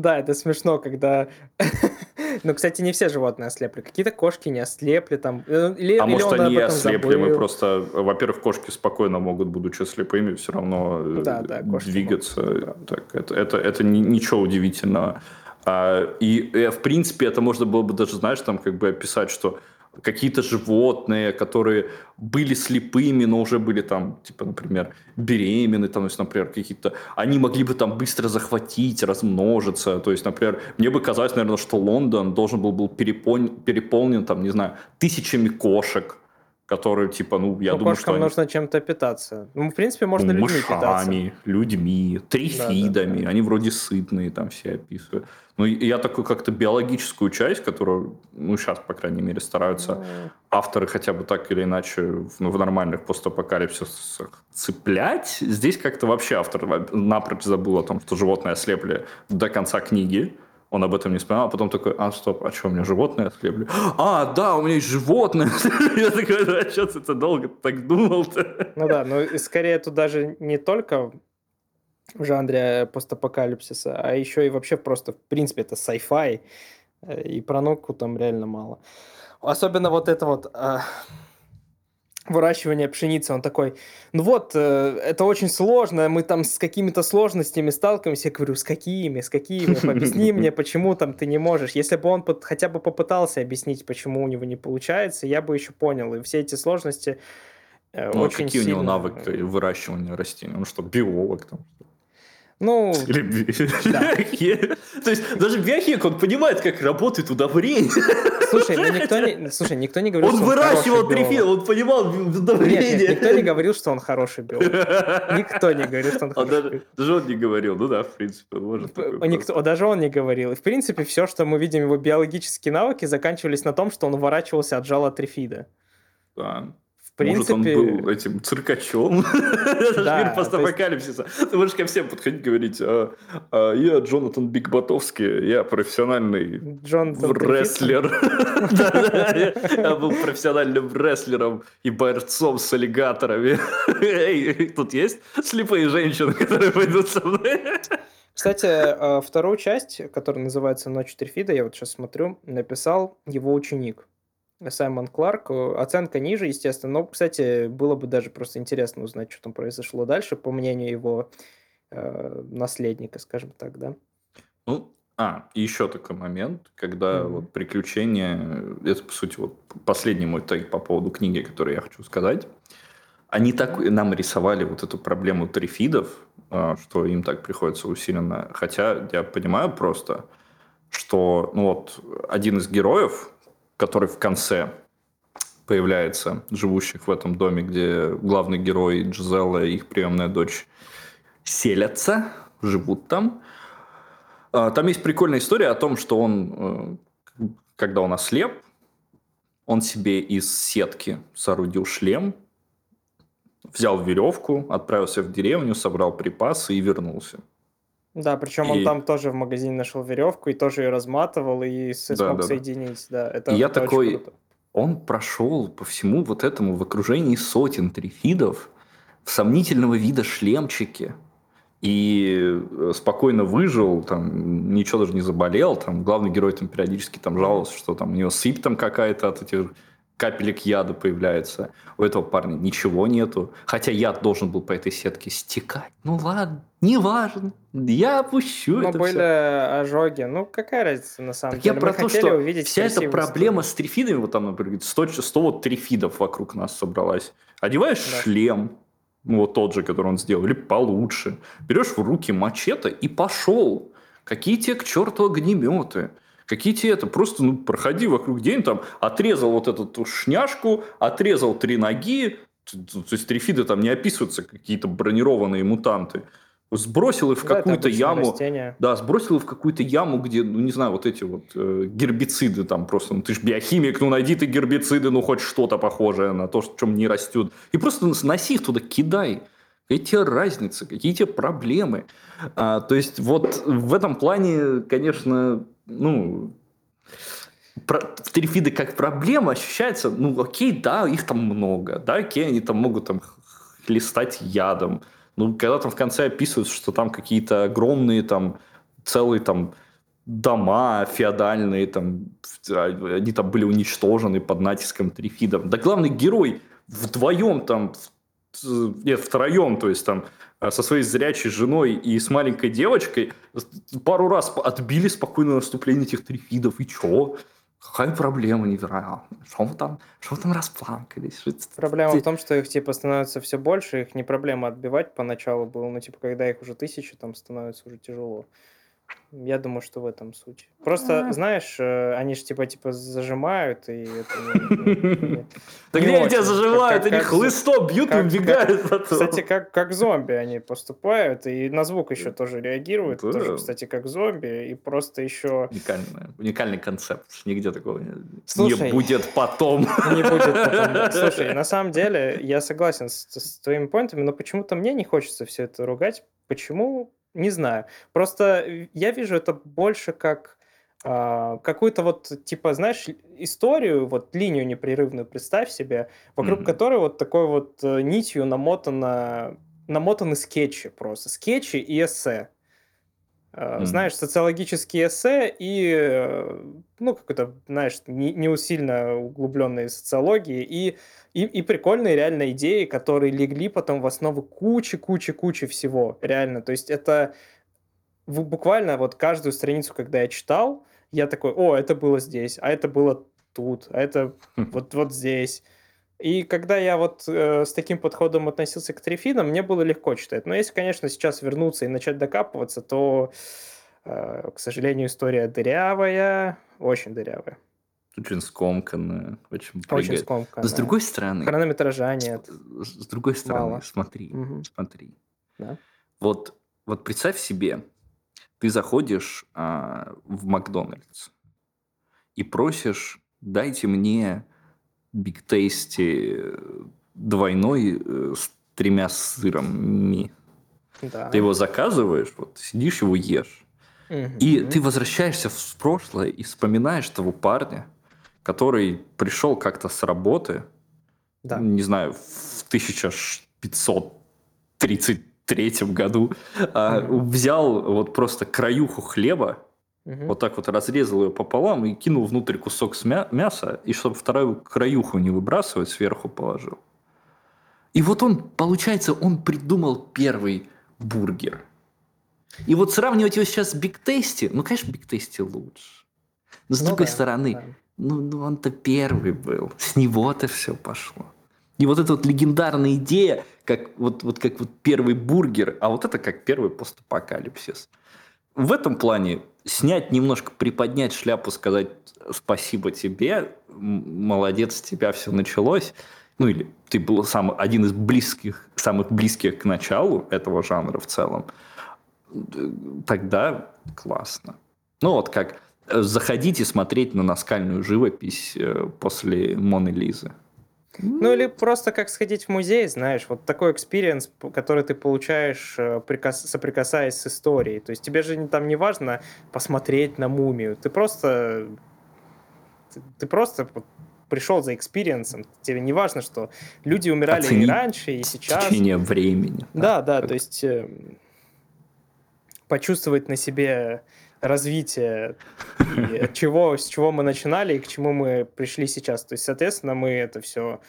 Да, это смешно, когда... ну, кстати, не все животные ослепли. Какие-то кошки не ослепли там. Э, или, а или может, они ослепли. Мы просто... Во-первых, кошки спокойно могут, будучи слепыми, все равно э, да, да, двигаться. Могут, так, это, это, это ничего удивительного. А, и, э, в принципе, это можно было бы даже, знаешь, там как бы описать, что какие-то животные, которые были слепыми, но уже были там, типа, например, беременны, там, есть, например, какие-то, они могли бы там быстро захватить, размножиться, то есть, например, мне бы казалось, наверное, что Лондон должен был был переполнен, переполнен там, не знаю, тысячами кошек, которые, типа, ну, я Ну, думаю, что они нужно чем-то питаться. Ну, в принципе, можно ну, людьми питаться. мышами, людьми, трифидами. Они вроде сытные там все описывают. Ну, я такую как-то биологическую часть, которую, ну, сейчас, по крайней мере, стараются Ну, авторы хотя бы так или иначе в, ну, в нормальных постапокалипсисах цеплять. Здесь как-то вообще автор напрочь забыл о том, что животные ослепли до конца книги. Он об этом не вспоминал, а потом такой, а, стоп, а что, у меня животное ослепли? А, да, у меня есть животное. Я такой, а что ты долго так думал-то? Ну да, и скорее тут даже не только в жанре постапокалипсиса, а еще и вообще просто, в принципе, это sci-fi, э, и про науку там реально мало. Особенно вот это вот а, выращивание пшеницы, он такой, ну вот, э, это очень сложно, мы там с какими-то сложностями сталкиваемся. Я говорю, с какими, с какими? Объясни мне, почему там ты не можешь. Если бы он хотя бы попытался объяснить, почему у него не получается, я бы еще понял. И все эти сложности э, Ну, а очень какие у него сильно- навыки выращивания растений? Он что, биолог там? Ну, Или би- биохи- То есть даже биохик, он понимает, как работает удобрение. слушай, ну никто не, слушай, никто не говорил, Он что выращивал хороший биолог. трифид, он понимал Нет, удобрение. нет, никто не говорил, что он хороший биолог. Никто не говорил, что он А хороший даже, даже он не говорил, ну да, в принципе, он может Никто, даже он не говорил. И, в принципе, все, что мы видим, его биологические навыки, заканчивались на том, что он уворачивался от жала трифида. да. В Может, он принципе, был этим циркачом. Это Да, же мир постапокалипсиса. Ты можешь ко всем подходить и говорить, «А, а, я Джонатан Бигботовский, я профессиональный Джон там Трифид. рестлер. Я был профессиональным рестлером и борцом с аллигаторами. Эй, тут есть слепые женщины, которые пойдут со мной? Кстати, э, вторую часть, которая называется «Ночь Трифида», я вот сейчас смотрю, написал его ученик. Саймон Кларк. Э, Оценка ниже, естественно. Но, кстати, было бы даже просто интересно узнать, что там произошло дальше, по мнению его э, наследника, скажем так, да. Ну, а, и еще такой момент, когда Мгм. вот приключения, это, по сути, вот последний мой тейк по поводу книги, который я хочу сказать. Они так нам рисовали вот эту проблему трифидов, а, что им так приходится усиленно. Хотя я понимаю просто, что ну вот один из героев, который в конце появляется, живущих в этом доме, где главный герой Джизелла и их приемная дочь селятся, живут там. А, Там есть прикольная история о том, что он, э, когда он ослеп, он себе из сетки соорудил шлем, взял веревку, отправился в деревню, собрал припасы и вернулся. Да, причем он И- там тоже в магазине нашел веревку и тоже ее разматывал и Да, смог да, да. соединить. Да, это, И я это такой, круто. Он прошел по всему вот этому в окружении сотен трифидов в сомнительного вида шлемчике. И э, спокойно выжил, там, ничего даже не заболел. Там, главный герой там периодически там жаловался, что там у него сыпь там какая-то от этих капелек яда появляется. У этого парня ничего нету. Хотя яд должен был по этой сетке стекать. Ну ладно, неважно. Я опущу Ну, это были всё. ожоги. Ну, какая разница на самом Так деле? я про Мы то, что увидеть вся эта проблема историю. с трифидами, вот там, например, 100, 100 вот трифидов вокруг нас собралась. Одеваешь Да. шлем, ну, вот тот же, который он сделал, или получше. Берешь в руки мачете и пошел. Какие тебе к черту огнеметы? Какие тебе это? Просто ну, проходи вокруг день, там, отрезал вот эту шняшку, отрезал три ноги, то есть трифиды там не описываются, какие-то бронированные мутанты. Сбросил их в Да, какую-то яму. растения. Да, сбросил в какую-то яму, где, ну, не знаю, вот эти вот э, гербициды там просто, ну, ты ж биохимик, ну, найди ты гербициды, ну, хоть что-то похожее на то, что чем не растет. И просто носи их туда, кидай. Какие тебе разницы, какие тебе проблемы? А, то есть вот в этом плане, конечно, ну, трифиды как проблема ощущается, ну, окей, да, их там много, да, окей, они там могут там хлестать ядом, ну, когда там в конце описывают, что там какие-то огромные там целые там дома феодальные, там, в- они там были уничтожены под натиском трифидов. Да главный герой вдвоем там, нет, втроем, то есть там э, со своей зрячей женой и с маленькой девочкой пару раз отбили спокойное наступление этих трифидов. И чё? Какая проблема невероятная? Что вы там, что вы там это- Проблема в том, что их типа становится все больше, их не проблема отбивать поначалу было, но типа когда их уже тысячи, там становится уже тяжело. Я думаю, что в этом суть. Просто, А. знаешь, э, они же типа типа зажимают, и это Да где они тебя зажимают? Они хлыстом бьют и убегают потом. Кстати, как, как зомби они поступают, и на звук еще тоже реагируют, тоже, кстати, как зомби, и просто еще Уникальный, концепт. Нигде такого не, будет потом. не будет потом. Слушай, на самом деле, я согласен с, с твоими поинтами, но почему-то мне не хочется все это ругать. Почему? Не знаю. Просто я вижу это больше как а, какую-то вот, типа, знаешь, историю, вот линию непрерывную представь себе, вокруг Мгм. которой вот такой вот э, нитью намотано, намотаны скетчи просто. Скетчи и эссе. Мгм. Знаешь, социологические эссе и, э, ну, как это, знаешь, не, не сильно углубленные социологии, и, и, и прикольные реально идеи, которые легли потом в основу кучи-кучи-кучи всего, реально. То есть это буквально вот каждую страницу, когда я читал, я такой, о, это было здесь, а это было тут, а это вот, вот здесь. И когда я вот э, с таким подходом относился к трифинам, мне было легко читать. Но если, конечно, сейчас вернуться и начать докапываться, то, э, к сожалению, история дырявая, очень дырявая, Очень скомканно, очень очень прыгает. скомканная. Но с другой стороны, Хронометража нет. с с другой стороны, Мало. смотри, Мгм. смотри. Да. Вот, вот представь себе, ты заходишь а, в Макдональдс и просишь, дайте мне Биг Тейсти двойной э, с тремя сырами. Да. Ты его заказываешь, вот сидишь его ешь. Мгм. И ты возвращаешься в прошлое и вспоминаешь того парня, который пришел как-то с работы, Да. не знаю, в 1533 году, Мгм. взял вот просто краюху хлеба, Мгм. вот так вот разрезал ее пополам и кинул внутрь кусок с мя- мяса, и чтобы вторую краюху не выбрасывать, сверху положил. И вот он, получается, он придумал первый бургер. И вот сравнивать его сейчас с Big Tasty, ну, конечно, Big Tasty лучше. Но с Ну другой да, стороны, да. ну, ну он-то первый был. С него-то все пошло. И вот эта вот легендарная идея, как вот, вот как вот первый бургер, а вот это как первый постапокалипсис. В этом плане снять немножко, приподнять шляпу, сказать спасибо тебе, молодец, с тебя все началось. Ну или ты был сам, один из близких, самых близких к началу этого жанра в целом. Тогда классно. Ну вот как э, заходите смотреть на наскальную живопись э, после Моны Лизы. Ну или просто как сходить в музей, знаешь, вот такой experience, который ты получаешь, э, прикас- соприкасаясь с историей. То есть тебе же там не важно посмотреть на мумию, ты просто ты, ты просто пришел за experience ом. Тебе не важно, что люди умирали и Оценить раньше, и сейчас. Течение времени. Да, да, как- то есть э, почувствовать на себе развитие и от чего, с чего мы начинали и к чему мы пришли сейчас. То есть, соответственно, мы это все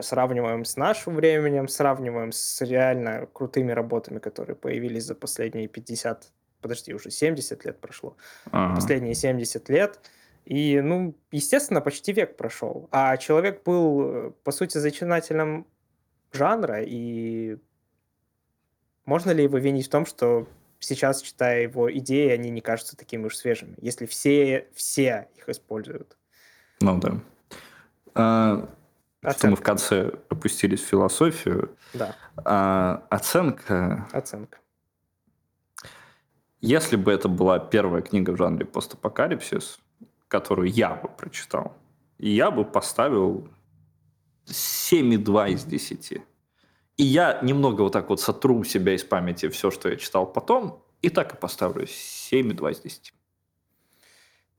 сравниваем с нашим временем, сравниваем с реально крутыми работами, которые появились за последние 50, подожди, уже 70 лет прошло, Ага. последние 70 лет. И, ну, естественно, почти век прошел. А человек был, э, по сути, зачинателем жанра, и можно ли его винить в том, что сейчас, читая его идеи, они не кажутся такими уж свежими, если все, все их используют? Ну да. А, что мы в конце опустились в философию. Да, А, оценка. оценка. Если бы это была первая книга в жанре постапокалипсис, которую я бы прочитал, я бы поставил 7,2 из 10. И я немного вот так вот сотру у себя из памяти все, что я читал потом, и так и поставлю 7,2 из 10.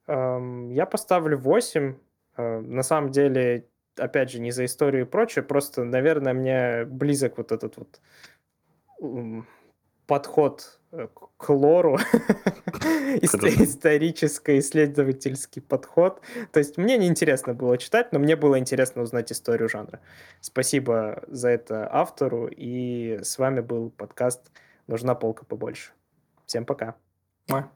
Эм, Я поставлю 8. Э, На самом деле, опять же, не за историю и прочее, просто, наверное, мне близок вот этот вот подход к к лору, историческо-исследовательский подход. То есть мне неинтересно было читать, но мне было интересно узнать историю жанра. Спасибо за это автору, и с вами был подкаст «Нужна полка побольше». Всем пока. Муа.